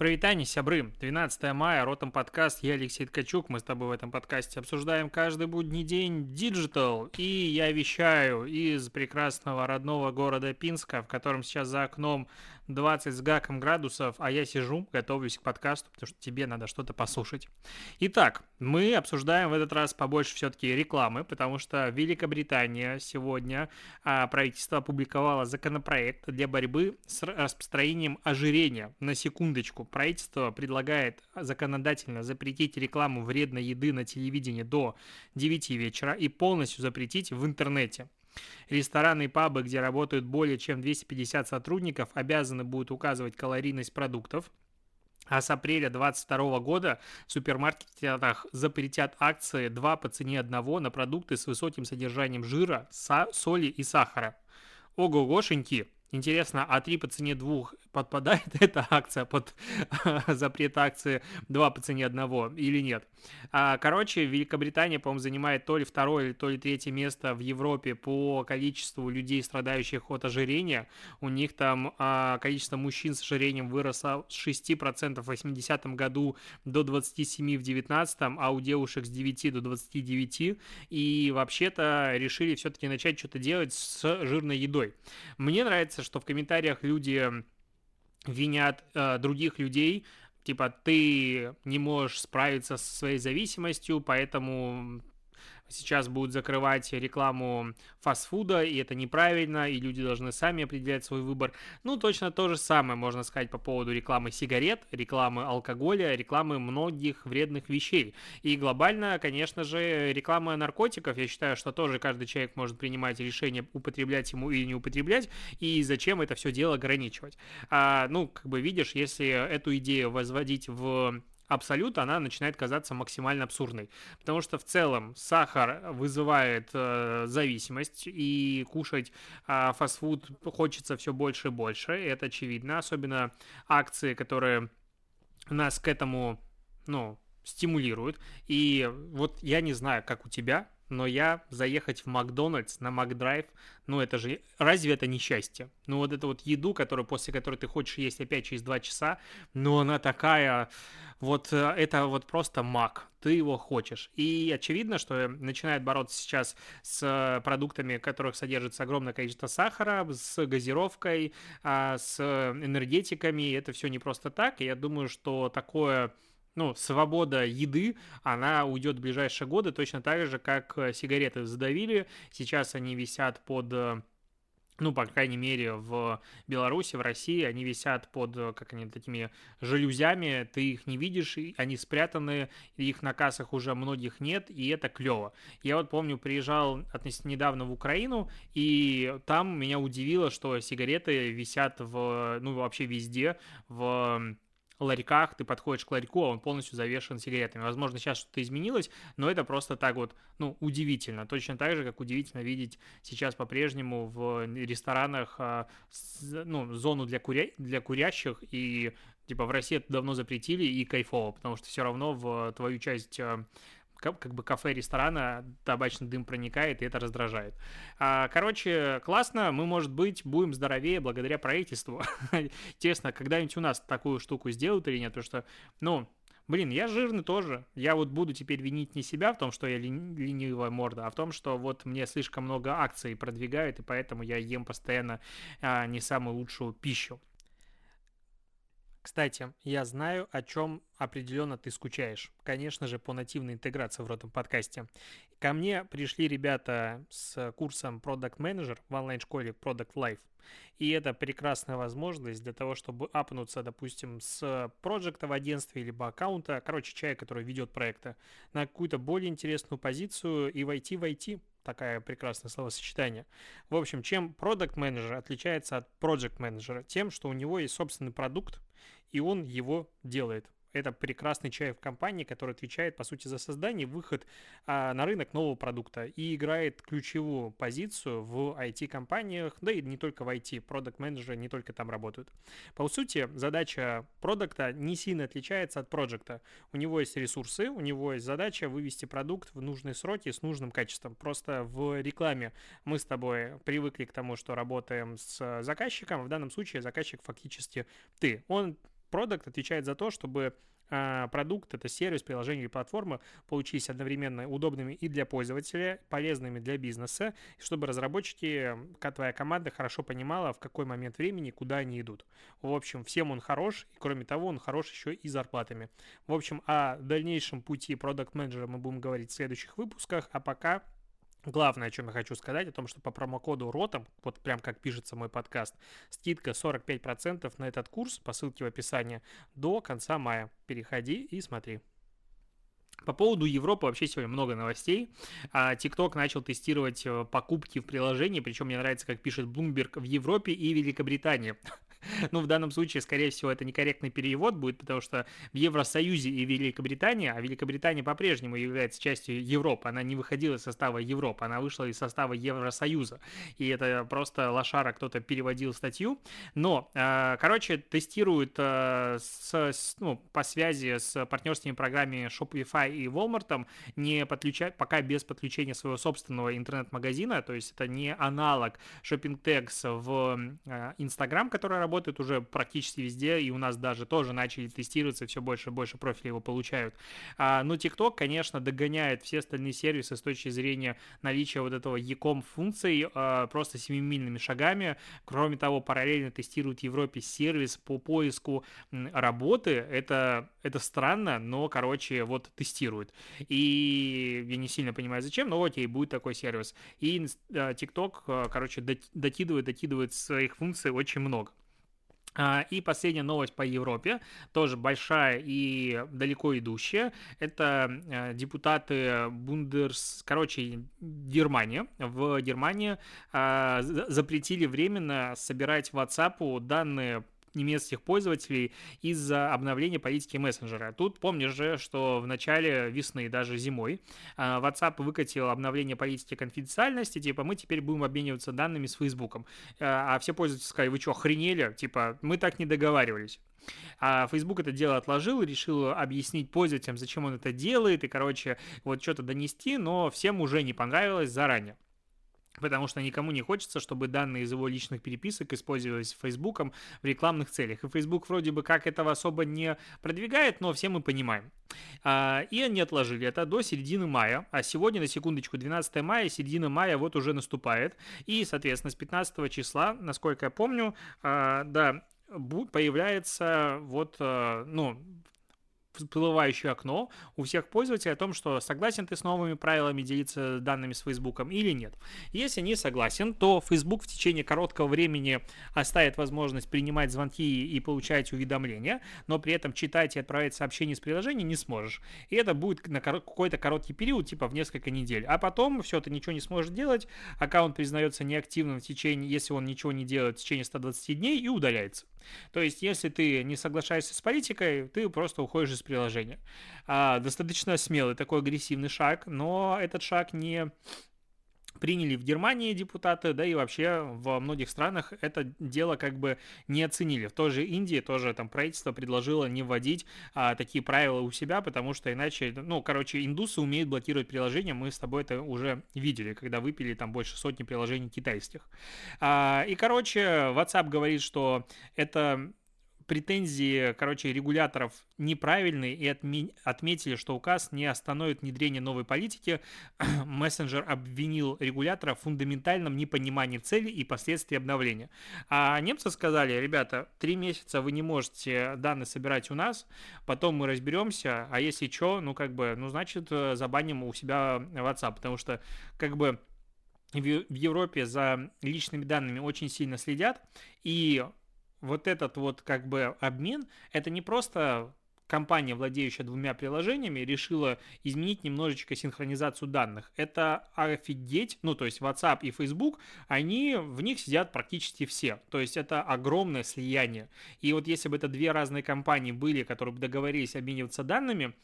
Прывітанне, сябры. 12 мая, Ротом подкаст, я Алексей Ткачук. Мы с тобой в этом подкасте обсуждаем каждый будний день digital. И я вещаю из прекрасного родного города Пинска, в котором сейчас за окном 20 с гаком градусов, а я сижу, готовлюсь к подкасту, потому что тебе надо что-то послушать. Итак, мы обсуждаем в этот раз побольше все-таки рекламы, потому что Великобритания сегодня а, правительство опубликовало законопроект для борьбы с распространением ожирения. На секундочку, правительство предлагает законодательно запретить рекламу вредной еды на телевидении до 9 вечера и полностью запретить в интернете. Рестораны и пабы, где работают более чем 250 сотрудников, обязаны будут указывать калорийность продуктов, а с апреля 2022 года в супермаркетах запретят акции 2 по цене 1 на продукты с высоким содержанием жира, соли и сахара. Ого-гошеньки! Интересно, а 3 по цене 2 подпадает эта акция под запрет акции 2 по цене 1 или нет? А, короче, Великобритания, по-моему, занимает то ли второе, то ли третье место в Европе по количеству людей, страдающих от ожирения. У них там а, количество мужчин с ожирением выросло с 6% в 80 году до 27 в 19 а у девушек с 9 до 29. И вообще-то решили все-таки начать что-то делать с жирной едой. Мне нравится нравится, что в комментариях люди винят э, других людей, типа ты не можешь справиться со своей зависимостью, поэтому сейчас будут закрывать рекламу фастфуда, и это неправильно, и люди должны сами определять свой выбор. Ну, точно то же самое можно сказать по поводу рекламы сигарет, рекламы алкоголя, рекламы многих вредных вещей. И глобально, конечно же, реклама наркотиков, я считаю, что тоже каждый человек может принимать решение, употреблять ему или не употреблять, и зачем это все дело ограничивать. А, ну, как бы видишь, если эту идею возводить в абсолют, она начинает казаться максимально абсурдной. Потому что в целом сахар вызывает э, зависимость, и кушать э, фастфуд хочется все больше и больше, и это очевидно. Особенно акции, которые нас к этому, ну, стимулируют. И вот я не знаю, как у тебя, но я заехать в Макдональдс на Макдрайв, ну это же, разве это не счастье? Ну вот эту вот еду, которую, после которой ты хочешь есть опять через два часа, ну она такая, вот э, это вот просто мак, ты его хочешь. И очевидно, что начинает бороться сейчас с продуктами, в которых содержится огромное количество сахара, с газировкой, а, с энергетиками, это все не просто так, и я думаю, что такое ну, свобода еды, она уйдет в ближайшие годы, точно так же, как э, сигареты задавили. Сейчас они висят под э, ну, по крайней мере, в Беларуси, в России, они висят под, э, как они, такими жалюзями, ты их не видишь, они спрятаны, их на кассах уже многих нет, и это клево. Я вот помню, приезжал относительно недавно в Украину, и там меня удивило, что сигареты висят в, ну, вообще везде, в ларьках, ты подходишь к ларьку, а он полностью завешен сигаретами. Возможно, сейчас что-то изменилось, но это просто так вот, ну, удивительно. Точно так же, как удивительно видеть сейчас по-прежнему в ресторанах, а, ну, зону для, куря... для курящих, и типа в России это давно запретили, и кайфово, потому что все равно в твою часть а, как, бы кафе, ресторана табачный дым проникает, и это раздражает. А, короче, классно, мы, может быть, будем здоровее благодаря правительству. Интересно, когда-нибудь у нас такую штуку сделают или нет, потому что, ну, Блин, я жирный тоже. Я вот буду теперь винить не себя в том, что я ленивая морда, а в том, что вот мне слишком много акций продвигают, и поэтому я ем постоянно а, не самую лучшую пищу. Кстати, я знаю, о чем определенно ты скучаешь. Конечно же, по нативной интеграции в этом подкасте. Ко мне пришли ребята с курсом Product Manager в онлайн-школе Product Life. И это прекрасная возможность для того, чтобы апнуться, допустим, с проекта в агентстве, либо аккаунта, короче, человек, который ведет проекты, на какую-то более интересную позицию и войти в IT такая прекрасное словосочетание. В общем, чем продукт менеджер отличается от project менеджера? Тем, что у него есть собственный продукт, и он его делает это прекрасный человек в компании, который отвечает, по сути, за создание выход а, на рынок нового продукта и играет ключевую позицию в IT-компаниях, да и не только в IT, продукт-менеджеры не только там работают. По сути, задача продукта не сильно отличается от проекта. У него есть ресурсы, у него есть задача вывести продукт в нужные сроки с нужным качеством. Просто в рекламе мы с тобой привыкли к тому, что работаем с заказчиком, в данном случае заказчик фактически ты. Он продукт отвечает за то, чтобы а, продукт, это сервис, приложение или платформа получились одновременно удобными и для пользователя, полезными для бизнеса, чтобы разработчики, твоя команда хорошо понимала, в какой момент времени, куда они идут. В общем, всем он хорош, и кроме того, он хорош еще и зарплатами. В общем, о дальнейшем пути продукт менеджера мы будем говорить в следующих выпусках, а пока Главное, о чем я хочу сказать, о том, что по промокоду ROTOM, вот прям как пишется мой подкаст, скидка 45% на этот курс по ссылке в описании до конца мая. Переходи и смотри. По поводу Европы вообще сегодня много новостей. А, TikTok начал тестировать э, покупки в приложении, причем мне нравится, как пишет Bloomberg, в Европе и Великобритании. Ну, в данном случае, скорее всего, это некорректный перевод будет, потому что в Евросоюзе и Великобритании, а Великобритания по-прежнему является частью Европы, она не выходила из состава Европы, она вышла из состава Евросоюза. И это просто лошара кто-то переводил статью. Но, а, короче, тестируют а, с, ну, по связи с партнерскими программами Shopify и Walmart, не подключать, пока без подключения своего собственного интернет-магазина, то есть это не аналог Shopping Tags в а, Instagram, который работает работает уже практически везде, и у нас даже тоже начали тестироваться, все больше и больше профилей его получают. А, но TikTok, конечно, догоняет все остальные сервисы с точки зрения наличия вот этого e-com функций а, просто семимильными шагами. Кроме того, параллельно тестирует в Европе сервис по поиску работы. Это, это странно, но, короче, вот тестирует. И я не сильно понимаю, зачем, но окей, будет такой сервис. И а, TikTok, а, короче, докидывает, докидывает своих функций очень много. А, и последняя новость по Европе, тоже большая и далеко идущая. Это э, депутаты Бундерс, короче, Германия. В Германии а, запретили временно собирать в WhatsApp данные немецких пользователей из-за обновления политики мессенджера. Тут помнишь же, что в начале весны, даже зимой, а, WhatsApp выкатил обновление политики конфиденциальности, типа мы теперь будем обмениваться данными с Фейсбуком. А, а все пользователи сказали, вы что, охренели? Типа, мы так не договаривались. А Facebook это дело отложил решил объяснить пользователям, зачем он это делает, и, короче, вот что-то донести, но всем уже не понравилось заранее потому что никому не хочется, чтобы данные из его личных переписок использовались Фейсбуком в рекламных целях. И Facebook вроде бы как этого особо не продвигает, но все мы понимаем. А, и они отложили это до середины мая, а сегодня, на секундочку, 12 мая, середина мая вот уже наступает. И, соответственно, с 15 числа, насколько я помню, а, да, появляется вот, а, ну, всплывающее окно у всех пользователей о том, что согласен ты с новыми правилами делиться данными с Facebook или нет. Если не согласен, то Facebook в течение короткого времени оставит возможность принимать звонки и получать уведомления, но при этом читать и отправлять сообщения с приложения не сможешь. И это будет на какой-то короткий период, типа в несколько недель. А потом все, ты ничего не сможешь делать, аккаунт признается неактивным в течение, если он ничего не делает в течение 120 дней и удаляется. То есть, если ты не соглашаешься с политикой, ты просто уходишь из приложения. А, достаточно смелый такой агрессивный шаг, но этот шаг не приняли в Германии депутаты, да и вообще во многих странах это дело как бы не оценили. В той же Индии тоже там правительство предложило не вводить а, такие правила у себя, потому что иначе, ну, короче, индусы умеют блокировать приложения, мы с тобой это уже видели, когда выпили там больше сотни приложений китайских. А, и, короче, WhatsApp говорит, что это претензии, короче, регуляторов неправильные и отме- отметили, что указ не остановит внедрение новой политики. Мессенджер обвинил регулятора в фундаментальном непонимании цели и последствий обновления. А немцы сказали, ребята, три месяца вы не можете данные собирать у нас, потом мы разберемся, а если что, ну как бы, ну значит забаним у себя WhatsApp, потому что как бы в Европе за личными данными очень сильно следят, и вот этот вот как бы обмен, это не просто компания, владеющая двумя приложениями, решила изменить немножечко синхронизацию данных. Это офигеть, ну то есть WhatsApp и Facebook, они в них сидят практически все. То есть это огромное слияние. И вот если бы это две разные компании были, которые бы договорились обмениваться данными,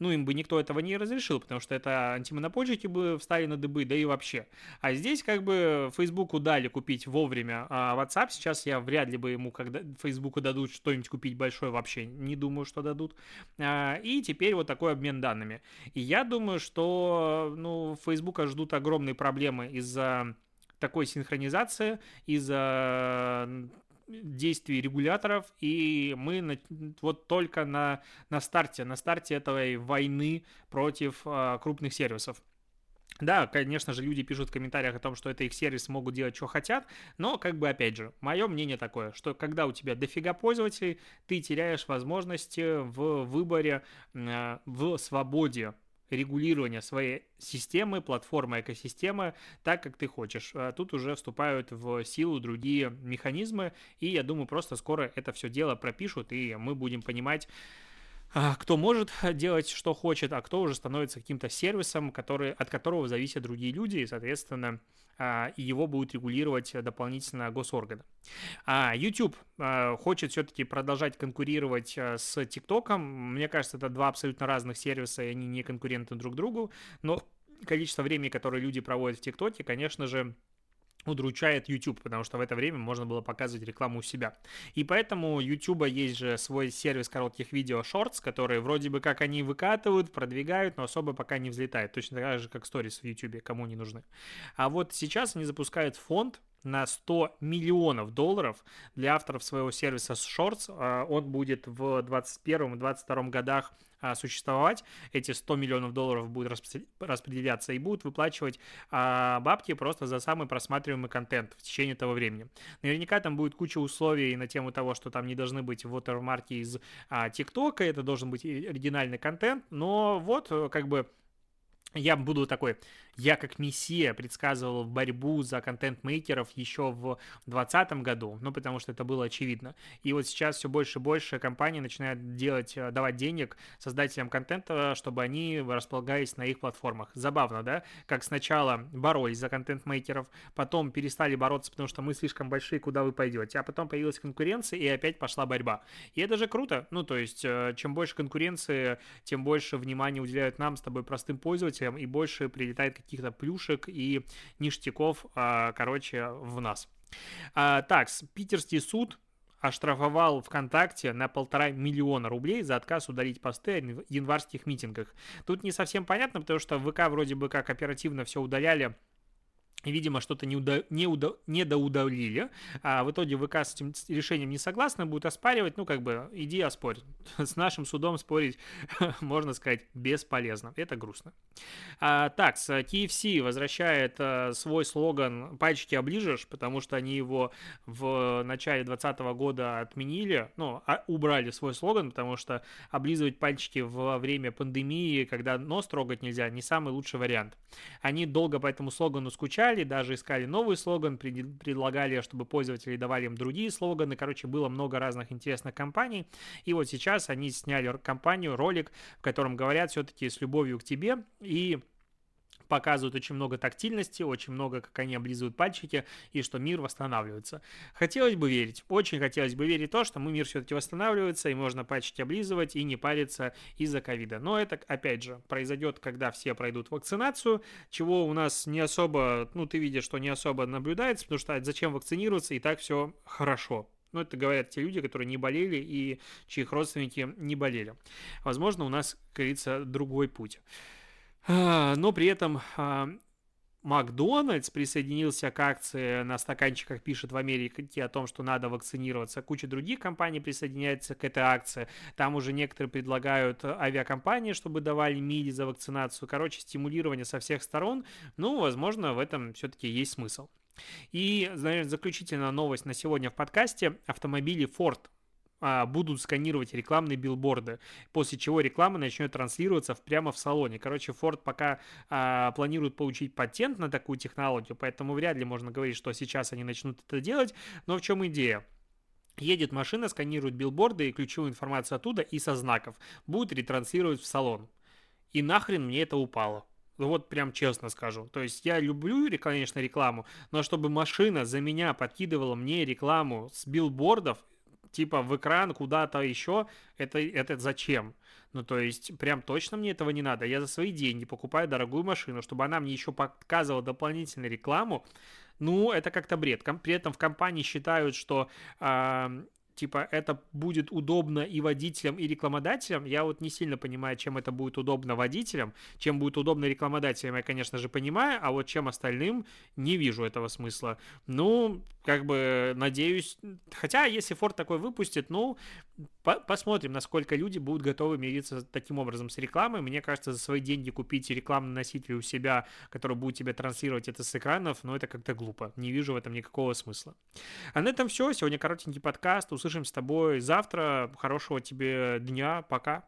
ну, им бы никто этого не разрешил, потому что это антимонопольщики бы встали на дыбы, да и вообще. А здесь как бы Фейсбуку дали купить вовремя, а WhatsApp сейчас я вряд ли бы ему, когда Фейсбуку дадут что-нибудь купить большое, вообще не думаю, что дадут. А, и теперь вот такой обмен данными. И я думаю, что, ну, Фейсбука ждут огромные проблемы из-за такой синхронизации, из-за действий регуляторов, и мы на, вот только на, на старте, на старте этой войны против а, крупных сервисов. Да, конечно же, люди пишут в комментариях о том, что это их сервис могут делать, что хотят, но, как бы, опять же, мое мнение такое, что когда у тебя дофига пользователей, ты теряешь возможности в выборе, а, в свободе регулирования своей системы, платформы, экосистемы так, как ты хочешь. А тут уже вступают в силу другие механизмы, и я думаю, просто скоро это все дело пропишут, и мы будем понимать, кто может делать, что хочет, а кто уже становится каким-то сервисом, который, от которого зависят другие люди, и, соответственно, а, его будут регулировать дополнительно госорганы. А YouTube хочет все-таки продолжать конкурировать с TikTok. Мне кажется, это два абсолютно разных сервиса, и они не конкуренты друг другу, но количество времени, которое люди проводят в ТикТоке, конечно же, удручает YouTube, потому что в это время можно было показывать рекламу у себя. И поэтому у YouTube есть же свой сервис коротких видео Shorts, которые вроде бы как они выкатывают, продвигают, но особо пока не взлетают. Точно так же, как Stories в YouTube, кому не нужны. А вот сейчас они запускают фонд, на 100 миллионов долларов для авторов своего сервиса Shorts. А, он будет в 2021 и 2022 годах а, существовать, эти 100 миллионов долларов будут распределяться и будут выплачивать а, бабки просто за самый просматриваемый контент в течение этого времени. Наверняка там будет куча условий на тему того, что там не должны быть watermarки из ТикТока, это должен быть оригинальный контент, но вот э, как бы я буду такой я как мессия предсказывал борьбу за контент-мейкеров еще в 2020 году, ну, потому что это было очевидно. И вот сейчас все больше и больше компаний начинают делать, э, давать денег создателям контента, чтобы они располагались на их платформах. Забавно, да? Как сначала боролись за контент-мейкеров, потом перестали бороться, потому что мы слишком большие, куда вы пойдете, а потом появилась конкуренция, и опять пошла борьба. И это же круто. Ну, то есть, э, чем больше конкуренции, тем больше внимания уделяют нам с тобой простым пользователям, и больше прилетает каких-то плюшек и ништяков, а, короче, в нас. А, так, питерский суд оштрафовал ВКонтакте на полтора миллиона рублей за отказ удалить посты о январских митингах. Тут не совсем понятно, потому что ВК вроде бы как оперативно все удаляли видимо, что-то не, уда- не, уда- не доудалили, а в итоге ВК с этим решением не согласны, будут оспаривать, ну, как бы, иди оспорь. С нашим судом спорить, можно сказать, бесполезно. Это грустно. А, так, KFC возвращает а, свой слоган «Пальчики оближешь», потому что они его в начале 2020 года отменили, ну, а, убрали свой слоган, потому что облизывать пальчики во время пандемии, когда нос трогать нельзя, не самый лучший вариант. Они долго по этому слогану скучали, искали, даже искали новый слоган, предлагали, чтобы пользователи давали им другие слоганы. Короче, было много разных интересных компаний. И вот сейчас они сняли компанию, ролик, в котором говорят все-таки с любовью к тебе и показывают очень много тактильности, очень много, как они облизывают пальчики, и что мир восстанавливается. Хотелось бы верить, очень хотелось бы верить в то, что мы мир все-таки восстанавливается, и можно пальчики облизывать и не париться из-за ковида. Но это, опять же, произойдет, когда все пройдут вакцинацию, чего у нас не особо, ну, ты видишь, что не особо наблюдается, потому что зачем вакцинироваться, и так все хорошо. Ну, это говорят те люди, которые не болели и чьих родственники не болели. Возможно, у нас, как говорится, другой путь. А, но при этом а, Макдональдс присоединился к акции на стаканчиках, пишет в Америке о том, что надо вакцинироваться. Куча других компаний присоединяется к этой акции. Там уже некоторые предлагают авиакомпании, чтобы давали мили за вакцинацию. Короче, стимулирование со всех сторон. Ну, возможно, в этом все-таки есть смысл. И, наверное, заключительная новость на сегодня в подкасте. Автомобили Ford будут сканировать рекламные билборды, после чего реклама начнет транслироваться прямо в салоне. Короче, Ford пока а, планирует получить патент на такую технологию, поэтому вряд ли можно говорить, что сейчас они начнут это делать. Но в чем идея? Едет машина, сканирует билборды и ключевую информацию оттуда и со знаков. Будет ретранслировать в салон. И нахрен мне это упало. Вот прям честно скажу. То есть я люблю, конечно, рекламу, но чтобы машина за меня подкидывала мне рекламу с билбордов, типа в экран куда-то еще, это, это зачем? Ну, то есть, прям точно мне этого не надо. Я за свои деньги покупаю дорогую машину, чтобы она мне еще показывала дополнительную рекламу. Ну, это как-то бред. При этом в компании считают, что э, типа, это будет удобно и водителям, и рекламодателям, я вот не сильно понимаю, чем это будет удобно водителям, чем будет удобно рекламодателям, я, конечно же, понимаю, а вот чем остальным, не вижу этого смысла. Ну, как бы, надеюсь, хотя, если Ford такой выпустит, ну, по посмотрим, насколько люди будут готовы мириться таким образом с рекламой. Мне кажется, за свои деньги купить рекламный носитель у себя, который будет тебе транслировать это с экранов, ну, это как-то глупо. Не вижу в этом никакого смысла. А на этом все. Сегодня коротенький подкаст. Услышим с тобой завтра. Хорошего тебе дня. Пока.